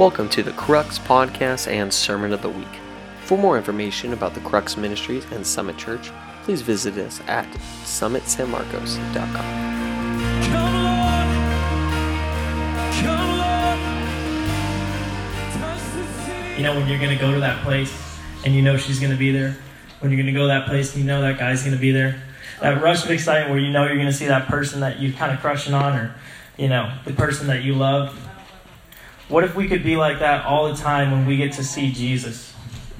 Welcome to the Crux Podcast and Sermon of the Week. For more information about the Crux Ministries and Summit Church, please visit us at summitsanmarcos.com. Come Lord, come Lord, touch the city. you know when you're going to go to that place and you know she's going to be there when you're going to go to that place and you know that guy's going to be there that rush of excitement where you know you're going to see that person that you're kind of crushing on or you know the person that you love what if we could be like that all the time when we get to see jesus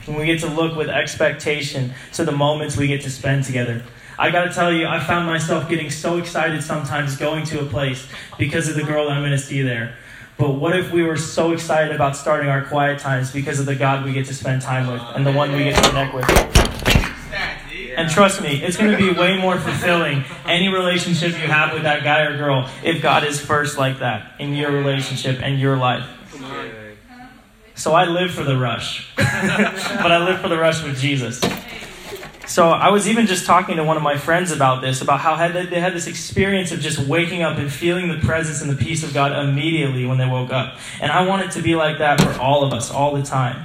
when we get to look with expectation to the moments we get to spend together I gotta tell you, I found myself getting so excited sometimes going to a place because of the girl I'm gonna see there. But what if we were so excited about starting our quiet times because of the God we get to spend time with and the one we get to connect with? And trust me, it's going to be way more fulfilling any relationship you have with that guy or girl if God is first like that in your relationship and your life. So I live for the rush, but I live for the rush with Jesus. So I was even just talking to one of my friends about this, about how had they had this experience of just waking up and feeling the presence and the peace of God immediately when they woke up. And I want it to be like that for all of us, all the time.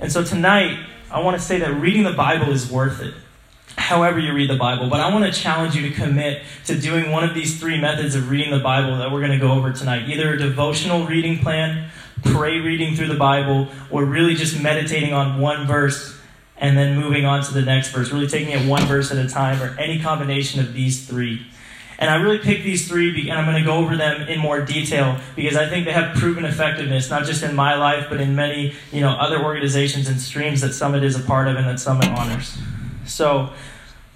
And so tonight, I want to say that reading the Bible is worth it. However, you read the Bible, but I want to challenge you to commit to doing one of these three methods of reading the Bible that we're going to go over tonight either a devotional reading plan, pray reading through the Bible, or really just meditating on one verse and then moving on to the next verse, really taking it one verse at a time, or any combination of these three. And I really picked these three, and I'm going to go over them in more detail because I think they have proven effectiveness, not just in my life, but in many, you know, other organizations and streams that Summit is a part of and that Summit honors. So,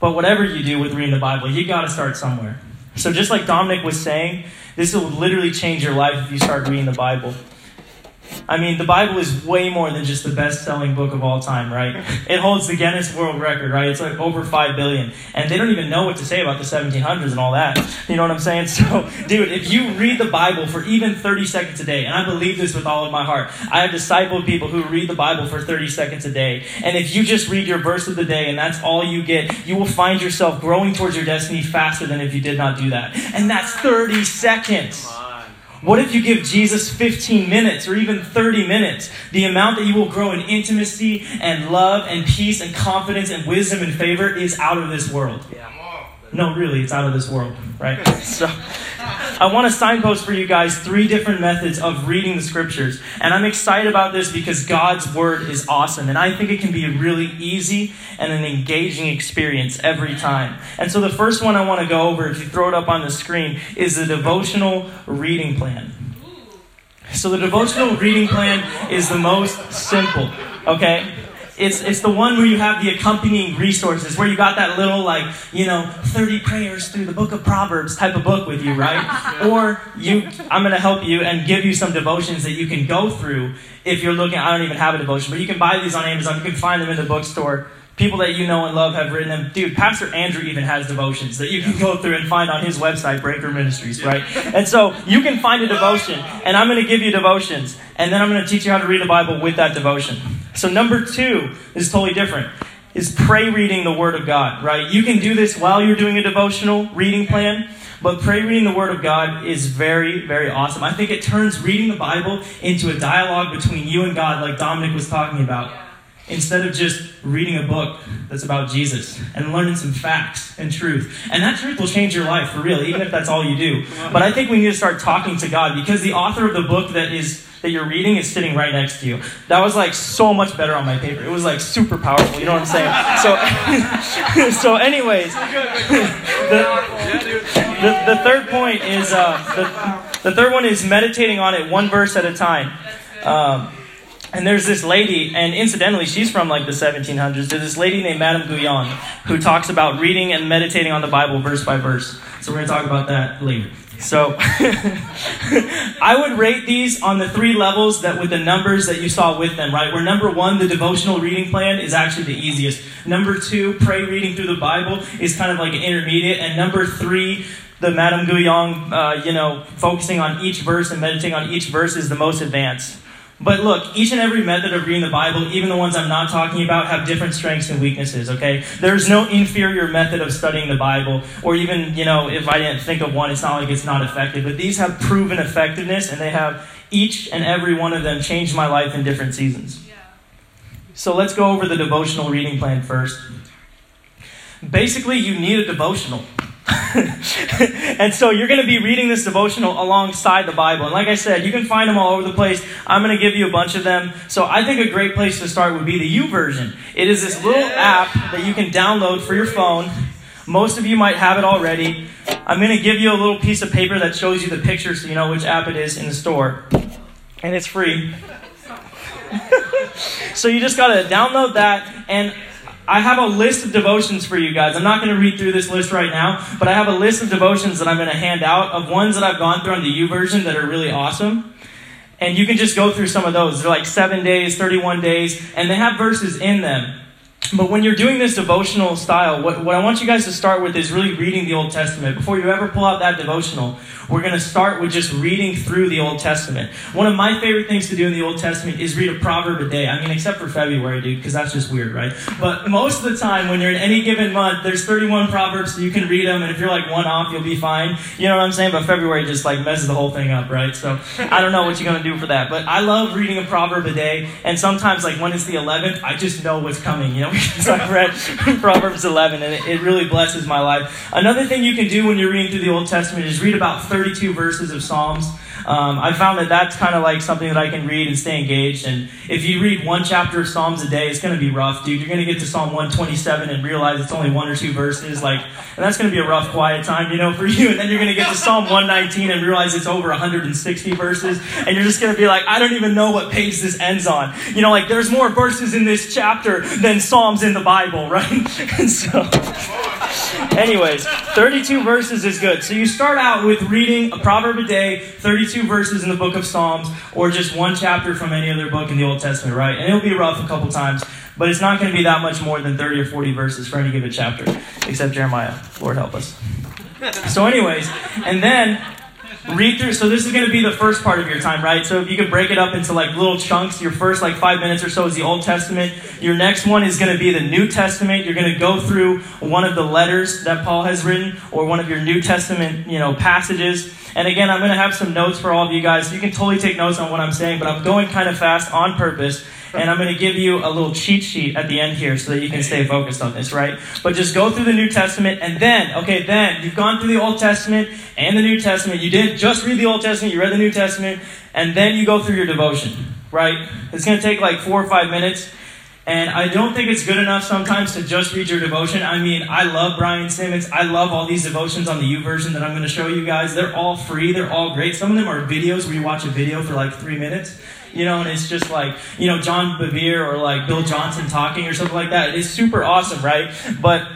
but whatever you do with reading the Bible, you got to start somewhere. So, just like Dominic was saying, this will literally change your life if you start reading the Bible. I mean, the Bible is way more than just the best selling book of all time, right? It holds the Guinness World Record, right? It's like over 5 billion. And they don't even know what to say about the 1700s and all that. You know what I'm saying? So, dude, if you read the Bible for even 30 seconds a day, and I believe this with all of my heart, I have discipled people who read the Bible for 30 seconds a day. And if you just read your verse of the day and that's all you get, you will find yourself growing towards your destiny faster than if you did not do that. And that's 30 seconds. What if you give Jesus 15 minutes or even 30 minutes? The amount that you will grow in intimacy and love and peace and confidence and wisdom and favor is out of this world. No, really, it's out of this world, right? So, I want to signpost for you guys three different methods of reading the scriptures. And I'm excited about this because God's word is awesome. And I think it can be a really easy and an engaging experience every time. And so, the first one I want to go over, if you throw it up on the screen, is the devotional reading plan. So, the devotional reading plan is the most simple, okay? It's, it's the one where you have the accompanying resources, where you got that little, like, you know, 30 prayers through the book of Proverbs type of book with you, right? Or you, I'm going to help you and give you some devotions that you can go through if you're looking. I don't even have a devotion, but you can buy these on Amazon. You can find them in the bookstore. People that you know and love have written them. Dude, Pastor Andrew even has devotions that you can go through and find on his website, Breaker Ministries, right? And so you can find a devotion, and I'm going to give you devotions, and then I'm going to teach you how to read the Bible with that devotion. So, number two is totally different. Is pray reading the Word of God, right? You can do this while you're doing a devotional reading plan, but pray reading the Word of God is very, very awesome. I think it turns reading the Bible into a dialogue between you and God, like Dominic was talking about instead of just reading a book that's about Jesus and learning some facts and truth. And that truth will change your life for real, even if that's all you do. But I think we need to start talking to God because the author of the book that is that you're reading is sitting right next to you. That was like so much better on my paper. It was like super powerful, you know what I'm saying? So so anyways, the, the, the third point is uh, the, the third one is meditating on it one verse at a time. Um, and there's this lady, and incidentally, she's from like the 1700s. There's this lady named Madame Guyon who talks about reading and meditating on the Bible verse by verse. So we're going to talk about that later. So I would rate these on the three levels that with the numbers that you saw with them, right? Where number one, the devotional reading plan is actually the easiest. Number two, pray reading through the Bible is kind of like an intermediate. And number three, the Madame Guyon, uh, you know, focusing on each verse and meditating on each verse is the most advanced. But look, each and every method of reading the Bible, even the ones I'm not talking about, have different strengths and weaknesses, okay? There's no inferior method of studying the Bible, or even, you know, if I didn't think of one, it's not like it's not effective. But these have proven effectiveness and they have each and every one of them changed my life in different seasons. So let's go over the devotional reading plan first. Basically, you need a devotional. and so you're going to be reading this devotional alongside the Bible. And like I said, you can find them all over the place. I'm going to give you a bunch of them. So I think a great place to start would be the YouVersion. It is this little app that you can download for your phone. Most of you might have it already. I'm going to give you a little piece of paper that shows you the picture so you know which app it is in the store. And it's free. so you just got to download that and I have a list of devotions for you guys. I'm not going to read through this list right now, but I have a list of devotions that I'm going to hand out of ones that I've gone through on the YouVersion that are really awesome. And you can just go through some of those. They're like seven days, 31 days, and they have verses in them. But when you're doing this devotional style, what, what I want you guys to start with is really reading the Old Testament. Before you ever pull out that devotional, we're going to start with just reading through the Old Testament. One of my favorite things to do in the Old Testament is read a proverb a day. I mean, except for February, dude, because that's just weird, right? But most of the time, when you're in any given month, there's 31 proverbs, so you can read them, and if you're like one off, you'll be fine. You know what I'm saying? But February just like messes the whole thing up, right? So I don't know what you're going to do for that. But I love reading a proverb a day, and sometimes, like when it's the 11th, I just know what's coming, you know? so I've read Proverbs 11, and it, it really blesses my life. Another thing you can do when you're reading through the Old Testament is read about 32 verses of Psalms. Um, I found that that's kind of like something that I can read and stay engaged. And if you read one chapter of Psalms a day, it's going to be rough, dude. You're going to get to Psalm 127 and realize it's only one or two verses, like, and that's going to be a rough, quiet time, you know, for you. And then you're going to get to Psalm 119 and realize it's over 160 verses, and you're just going to be like, I don't even know what page this ends on. You know, like there's more verses in this chapter than Psalms in the Bible, right? and so. Anyways, 32 verses is good. So you start out with reading a proverb a day, 32 verses in the book of Psalms, or just one chapter from any other book in the Old Testament, right? And it'll be rough a couple times, but it's not going to be that much more than 30 or 40 verses for any given chapter, except Jeremiah. Lord help us. So, anyways, and then read through so this is going to be the first part of your time right? So if you can break it up into like little chunks your first like five minutes or so is the old testament. Your next one is going to be the new testament. You're going to go through one of the letters that paul has written or one of your new testament you know passages. And again i'm going to have some notes for all of you guys. You can totally take notes on what i'm saying but i'm going kind of fast on purpose and I'm going to give you a little cheat sheet at the end here so that you can stay focused on this, right? But just go through the New Testament and then, okay, then you've gone through the Old Testament and the New Testament. You didn't just read the Old Testament, you read the New Testament, and then you go through your devotion, right? It's going to take like four or five minutes. And I don't think it's good enough sometimes to just read your devotion. I mean, I love Brian Simmons. I love all these devotions on the YouVersion that I'm going to show you guys. They're all free. They're all great. Some of them are videos where you watch a video for like three minutes you know, and it's just like, you know, John Bevere or like Bill Johnson talking or something like that. It's super awesome, right? But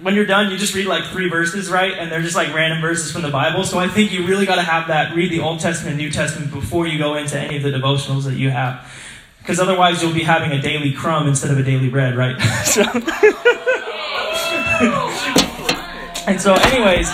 when you're done, you just read like three verses, right? And they're just like random verses from the Bible. So I think you really got to have that, read the Old Testament, New Testament before you go into any of the devotionals that you have. Because otherwise, you'll be having a daily crumb instead of a daily bread, right? so, and so, anyways,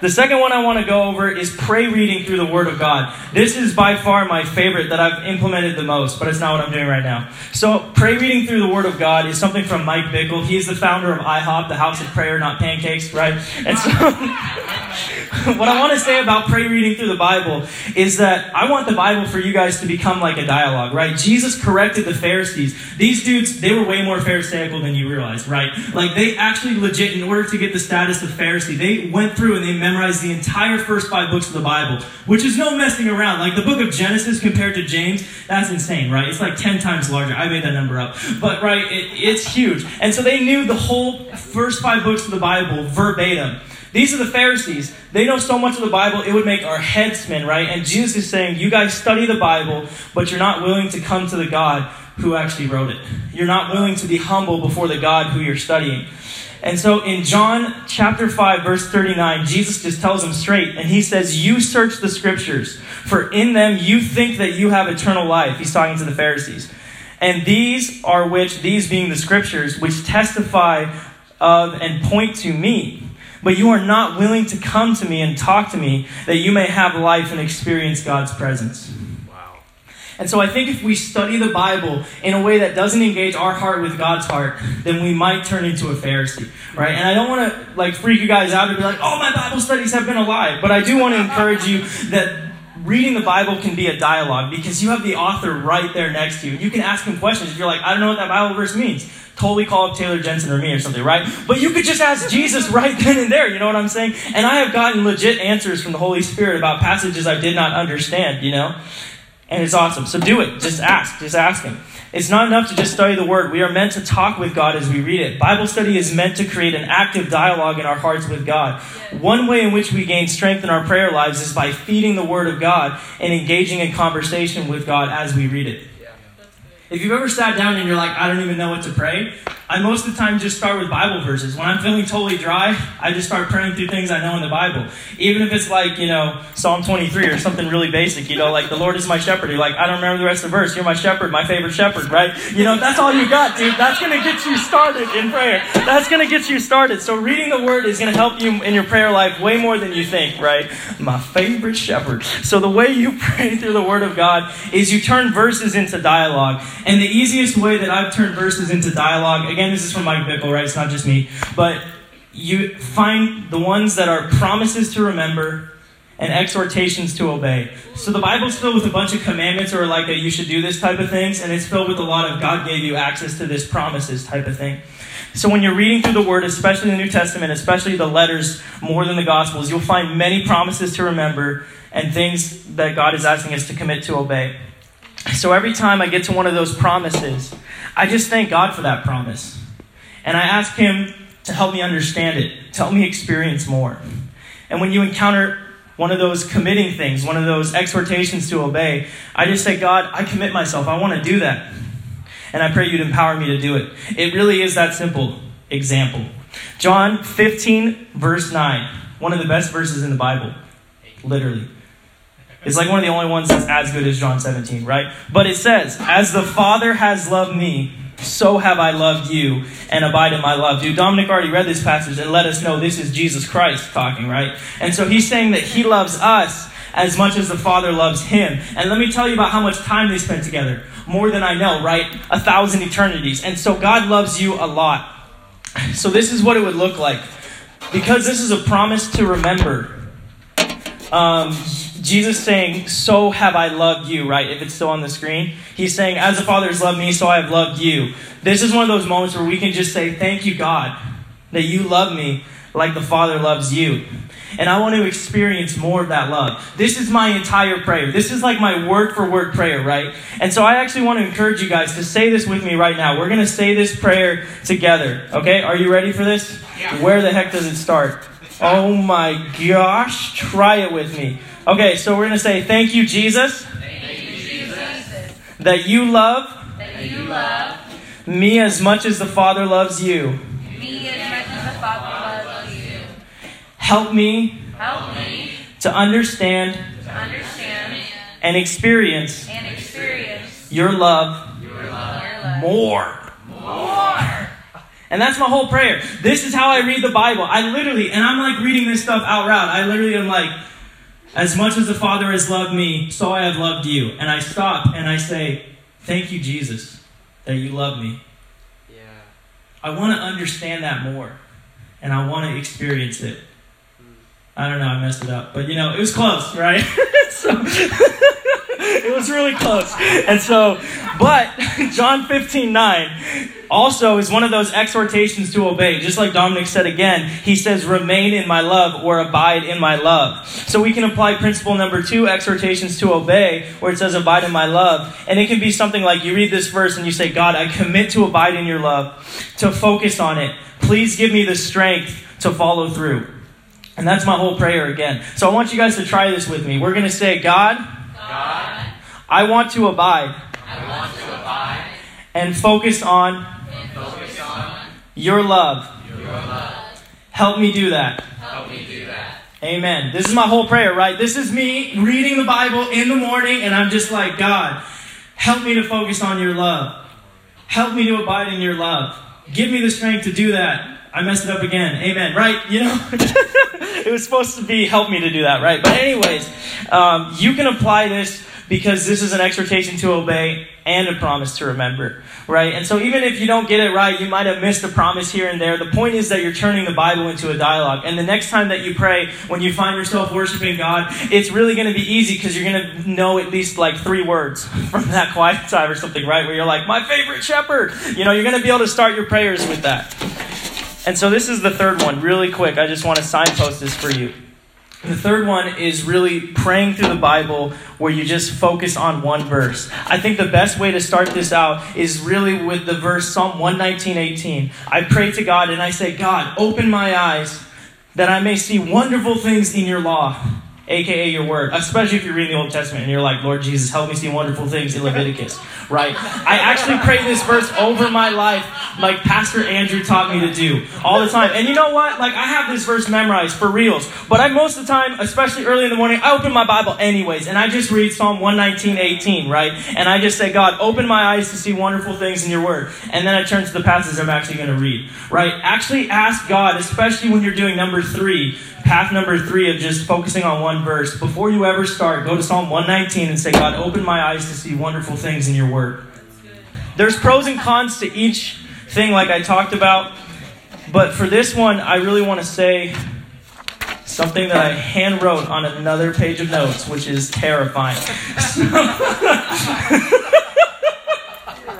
the second one I want to go over is pray reading through the Word of God. This is by far my favorite that I've implemented the most, but it's not what I'm doing right now. So, pray reading through the Word of God is something from Mike Bickle. He's the founder of IHOP, the House of Prayer, not pancakes, right? And so, what I want to say about pray reading through the Bible is that I want the Bible for you guys to become like a dialogue, right? Jesus corrected the Pharisees. These dudes, they were way more Pharisaical than you realize, right? Like, they actually legit, in order to get the status of Pharisee, they went through and they memorized the entire first five books of the Bible, which is no messing around. Like, the book of Genesis compared to James, that's insane, right? It's like 10 times larger. I made that number up. But, right, it, it's huge. And so they knew the whole first five books of the Bible verbatim. These are the Pharisees. They know so much of the Bible, it would make our heads spin, right? And Jesus is saying, You guys study the Bible, but you're not willing to come to the God who actually wrote it. You're not willing to be humble before the God who you're studying. And so in John chapter 5, verse 39, Jesus just tells them straight, and he says, You search the scriptures, for in them you think that you have eternal life. He's talking to the Pharisees. And these are which, these being the scriptures, which testify of and point to me. But you are not willing to come to me and talk to me that you may have life and experience God's presence. And so I think if we study the Bible in a way that doesn't engage our heart with God's heart, then we might turn into a Pharisee, right? And I don't want to like freak you guys out and be like, "Oh, my Bible studies have been alive," but I do want to encourage you that reading the Bible can be a dialogue because you have the author right there next to you. And you can ask him questions. If you're like, I don't know what that Bible verse means, totally call up Taylor Jensen or me or something, right? But you could just ask Jesus right then and there, you know what I'm saying? And I have gotten legit answers from the Holy Spirit about passages I did not understand, you know? And it's awesome. So do it. Just ask. Just ask Him. It's not enough to just study the Word. We are meant to talk with God as we read it. Bible study is meant to create an active dialogue in our hearts with God. One way in which we gain strength in our prayer lives is by feeding the Word of God and engaging in conversation with God as we read it. If you've ever sat down and you're like, I don't even know what to pray, I most of the time just start with Bible verses. When I'm feeling totally dry, I just start praying through things I know in the Bible. Even if it's like, you know, Psalm 23 or something really basic, you know, like, the Lord is my shepherd. You're like, I don't remember the rest of the verse. You're my shepherd, my favorite shepherd, right? You know, that's all you got, dude. That's going to get you started in prayer. That's going to get you started. So reading the Word is going to help you in your prayer life way more than you think, right? My favorite shepherd. So the way you pray through the Word of God is you turn verses into dialogue. And the easiest way that I've turned verses into dialogue, again, this is from Mike Bickle, right? It's not just me. But you find the ones that are promises to remember and exhortations to obey. So the Bible's filled with a bunch of commandments or like a you should do this type of things, and it's filled with a lot of God gave you access to this promises type of thing. So when you're reading through the Word, especially the New Testament, especially the letters more than the Gospels, you'll find many promises to remember and things that God is asking us to commit to obey. So every time I get to one of those promises, I just thank God for that promise. And I ask Him to help me understand it, to help me experience more. And when you encounter one of those committing things, one of those exhortations to obey, I just say, God, I commit myself. I want to do that. And I pray you'd empower me to do it. It really is that simple. Example John 15, verse 9. One of the best verses in the Bible. Literally. It's like one of the only ones that's as good as John 17, right? But it says, As the Father has loved me, so have I loved you, and abide in my love. Dude, Dominic already read this passage and let us know this is Jesus Christ talking, right? And so he's saying that he loves us as much as the Father loves him. And let me tell you about how much time they spent together. More than I know, right? A thousand eternities. And so God loves you a lot. So this is what it would look like. Because this is a promise to remember. Um, Jesus saying, So have I loved you, right? If it's still on the screen. He's saying, As the Father has loved me, so I have loved you. This is one of those moments where we can just say, Thank you, God, that you love me like the Father loves you. And I want to experience more of that love. This is my entire prayer. This is like my word for word prayer, right? And so I actually want to encourage you guys to say this with me right now. We're going to say this prayer together. Okay? Are you ready for this? Yeah. Where the heck does it start? Oh my gosh. Try it with me. Okay, so we're going to say, Thank you, Jesus, that you love that you love me as much as the Father loves you. me as much as the Father loves you. Help me Help me to understand to understand and experience and experience your love your love more. more. And that's my whole prayer. This is how I read the Bible. I literally, and I'm like reading this stuff out loud. I literally am like, as much as the Father has loved me, so I have loved you. And I stop and I say, Thank you, Jesus, that you love me. Yeah. I want to understand that more. And I want to experience it. Hmm. I don't know, I messed it up. But you know, it was close, right? so it was really close. And so, but John 15 9 also is one of those exhortations to obey. Just like Dominic said again, he says, remain in my love or abide in my love. So we can apply principle number two, exhortations to obey, where it says abide in my love. And it can be something like you read this verse and you say, God, I commit to abide in your love, to focus on it. Please give me the strength to follow through. And that's my whole prayer again. So I want you guys to try this with me. We're going to say, God, God, I want to abide I want to abide and focus on and focus on your love. your love. Help me do that. Help me do that. Amen. This is my whole prayer, right? This is me reading the Bible in the morning, and I'm just like, God, help me to focus on your love. Help me to abide in your love. Give me the strength to do that. I messed it up again. Amen. Right? You know, it was supposed to be help me to do that, right? But, anyways, um, you can apply this because this is an exhortation to obey and a promise to remember, right? And so even if you don't get it right, you might have missed a promise here and there. The point is that you're turning the Bible into a dialogue. And the next time that you pray, when you find yourself worshiping God, it's really going to be easy because you're going to know at least like three words from that quiet time or something, right? Where you're like, my favorite shepherd. You know, you're going to be able to start your prayers with that. And so this is the third one, really quick. I just want to signpost this for you. The third one is really praying through the Bible where you just focus on one verse. I think the best way to start this out is really with the verse Psalm 119:18. I pray to God and I say, "God, open my eyes that I may see wonderful things in your law." Aka your word, especially if you're reading the Old Testament and you're like, Lord Jesus, help me see wonderful things in Leviticus, right? I actually pray this verse over my life, like Pastor Andrew taught me to do all the time. And you know what? Like, I have this verse memorized for reals, but I most of the time, especially early in the morning, I open my Bible anyways, and I just read Psalm 119, 18, right? And I just say, God, open my eyes to see wonderful things in your word. And then I turn to the passage I'm actually going to read, right? Actually ask God, especially when you're doing number three, path number three of just focusing on one verse, before you ever start, go to Psalm 119 and say, God, open my eyes to see wonderful things in your word. There's pros and cons to each thing, like I talked about. But for this one, I really want to say something that I hand wrote on another page of notes, which is terrifying.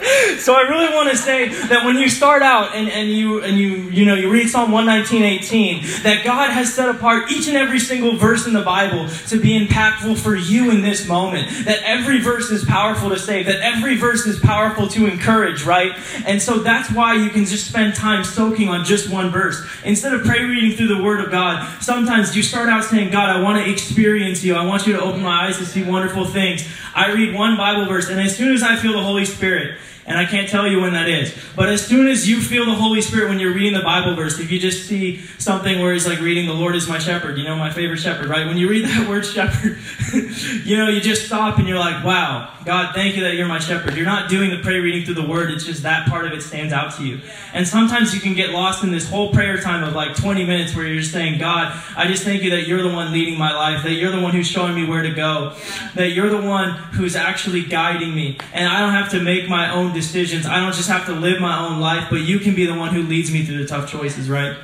so I really want to say that when you start out and, and you and you you know you read Psalm 119, 18, that God has set apart each and every single verse in the Bible to be impactful for you in this moment. That every verse is powerful to save, that every verse is powerful to encourage, right? And so that's why you can just spend time soaking on just one verse. Instead of pray reading through the Word of God, sometimes you start out saying, God, I want to experience you. I want you to open my eyes to see wonderful things. I read one Bible verse, and as soon as I feel the Holy Spirit, and I can't tell you when that is. But as soon as you feel the Holy Spirit when you're reading the Bible verse, if you just see something where he's like reading, The Lord is my shepherd, you know, my favorite shepherd, right? When you read that word shepherd, you know, you just stop and you're like, wow, God, thank you that you're my shepherd. You're not doing the prayer reading through the word, it's just that part of it stands out to you. And sometimes you can get lost in this whole prayer time of like 20 minutes where you're just saying, God, I just thank you that you're the one leading my life, that you're the one who's showing me where to go, that you're the one who's actually guiding me. And I don't have to make my own decisions. I don't just have to live my own life, but you can be the one who leads me through the tough choices, right?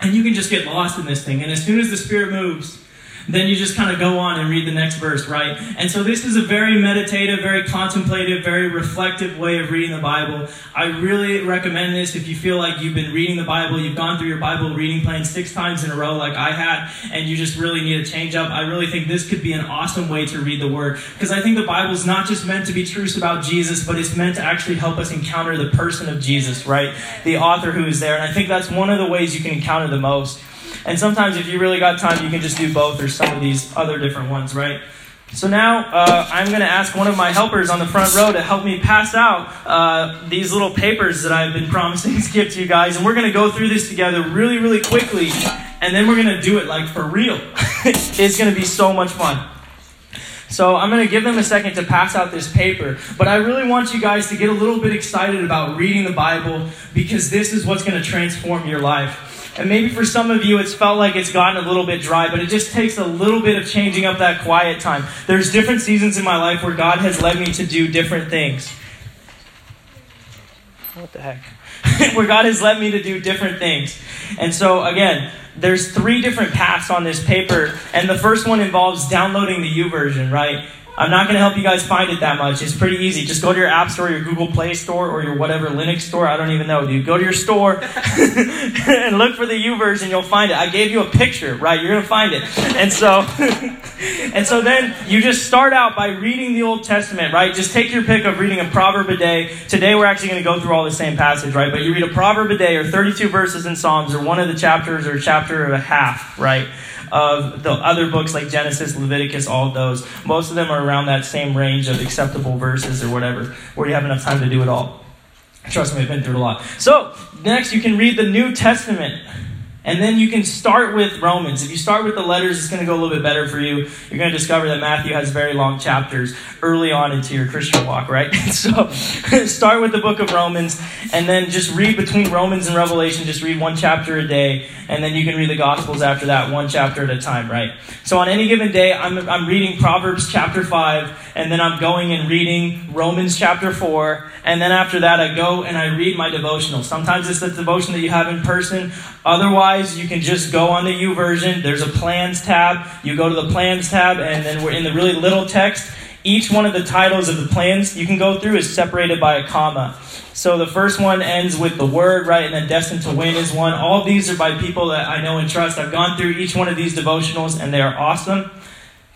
And you can just get lost in this thing. And as soon as the Spirit moves, then you just kind of go on and read the next verse, right? And so this is a very meditative, very contemplative, very reflective way of reading the Bible. I really recommend this if you feel like you've been reading the Bible, you've gone through your Bible reading plan six times in a row like I had, and you just really need a change up. I really think this could be an awesome way to read the Word. Because I think the Bible is not just meant to be truths about Jesus, but it's meant to actually help us encounter the person of Jesus, right? The author who is there. And I think that's one of the ways you can encounter the most. And sometimes, if you really got time, you can just do both or some of these other different ones, right? So now uh, I'm going to ask one of my helpers on the front row to help me pass out uh, these little papers that I've been promising to give to you guys. And we're going to go through this together really, really quickly. And then we're going to do it like for real. it's going to be so much fun. So I'm going to give them a second to pass out this paper. But I really want you guys to get a little bit excited about reading the Bible because this is what's going to transform your life. And maybe for some of you, it's felt like it's gotten a little bit dry, but it just takes a little bit of changing up that quiet time. There's different seasons in my life where God has led me to do different things. What the heck? where God has led me to do different things. And so, again, there's three different paths on this paper, and the first one involves downloading the YouVersion, right? I'm not going to help you guys find it that much. It's pretty easy. Just go to your App Store, your Google Play Store, or your whatever Linux store. I don't even know, dude. Go to your store and look for the YouVersion. You'll find it. I gave you a picture, right? You're going to find it. And so, and so then you just start out by reading the Old Testament, right? Just take your pick of reading a proverb a day. Today we're actually going to go through all the same passage, right? But you read a proverb a day, or 32 verses in Psalms, or one of the chapters, or chapter and a half, right? of the other books like Genesis, Leviticus, all those. Most of them are around that same range of acceptable verses or whatever, where you have enough time to do it all. Trust me, I've been through a lot. So, next you can read the New Testament. And then you can start with Romans. If you start with the letters, it's going to go a little bit better for you. You're going to discover that Matthew has very long chapters early on into your Christian walk, right? so start with the book of Romans, and then just read between Romans and Revelation. Just read one chapter a day, and then you can read the Gospels after that, one chapter at a time, right? So on any given day, I'm, I'm reading Proverbs chapter 5, and then I'm going and reading Romans chapter 4, and then after that I go and I read my devotional. Sometimes it's the devotion that you have in person. Otherwise, you can just go on the YouVersion. There's a plans tab. You go to the plans tab, and then we're in the really little text. Each one of the titles of the plans you can go through is separated by a comma. So the first one ends with the word, right? And then Destined to Win is one. All these are by people that I know and trust. I've gone through each one of these devotionals, and they are awesome.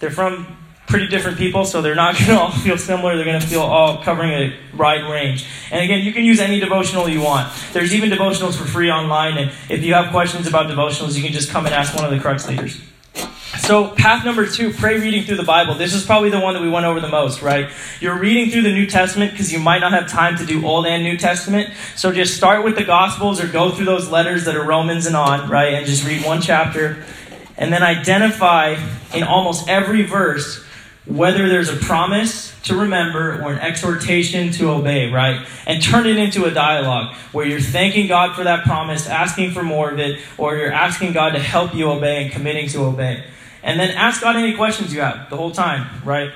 They're from pretty different people, so they're not going to all feel similar. They're going to feel all covering a wide range. And again, you can use any devotional you want. There's even devotionals for free online, and if you have questions about devotionals, you can just come and ask one of the Crux leaders. So, path number two, pray reading through the Bible. This is probably the one that we went over the most, right? You're reading through the New Testament because you might not have time to do Old and New Testament. So, just start with the Gospels or go through those letters that are Romans and on, right? And just read one chapter. And then identify in almost every verse whether there's a promise to remember or an exhortation to obey, right? And turn it into a dialogue where you're thanking God for that promise, asking for more of it, or you're asking God to help you obey and committing to obey. And then ask God any questions you have the whole time, right?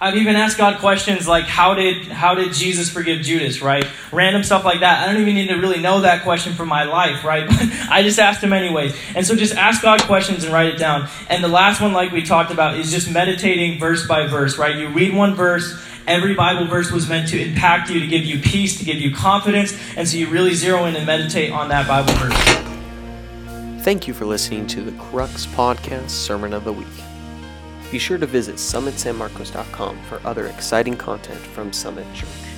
I've even asked God questions like how did how did Jesus forgive Judas, right? Random stuff like that. I don't even need to really know that question for my life, right? I just asked him anyways. And so just ask God questions and write it down. And the last one like we talked about is just meditating verse by verse, right? You read one verse, every Bible verse was meant to impact you, to give you peace, to give you confidence, and so you really zero in and meditate on that Bible verse. Thank you for listening to the Crux Podcast Sermon of the Week. Be sure to visit summitsanmarcos.com for other exciting content from Summit Church.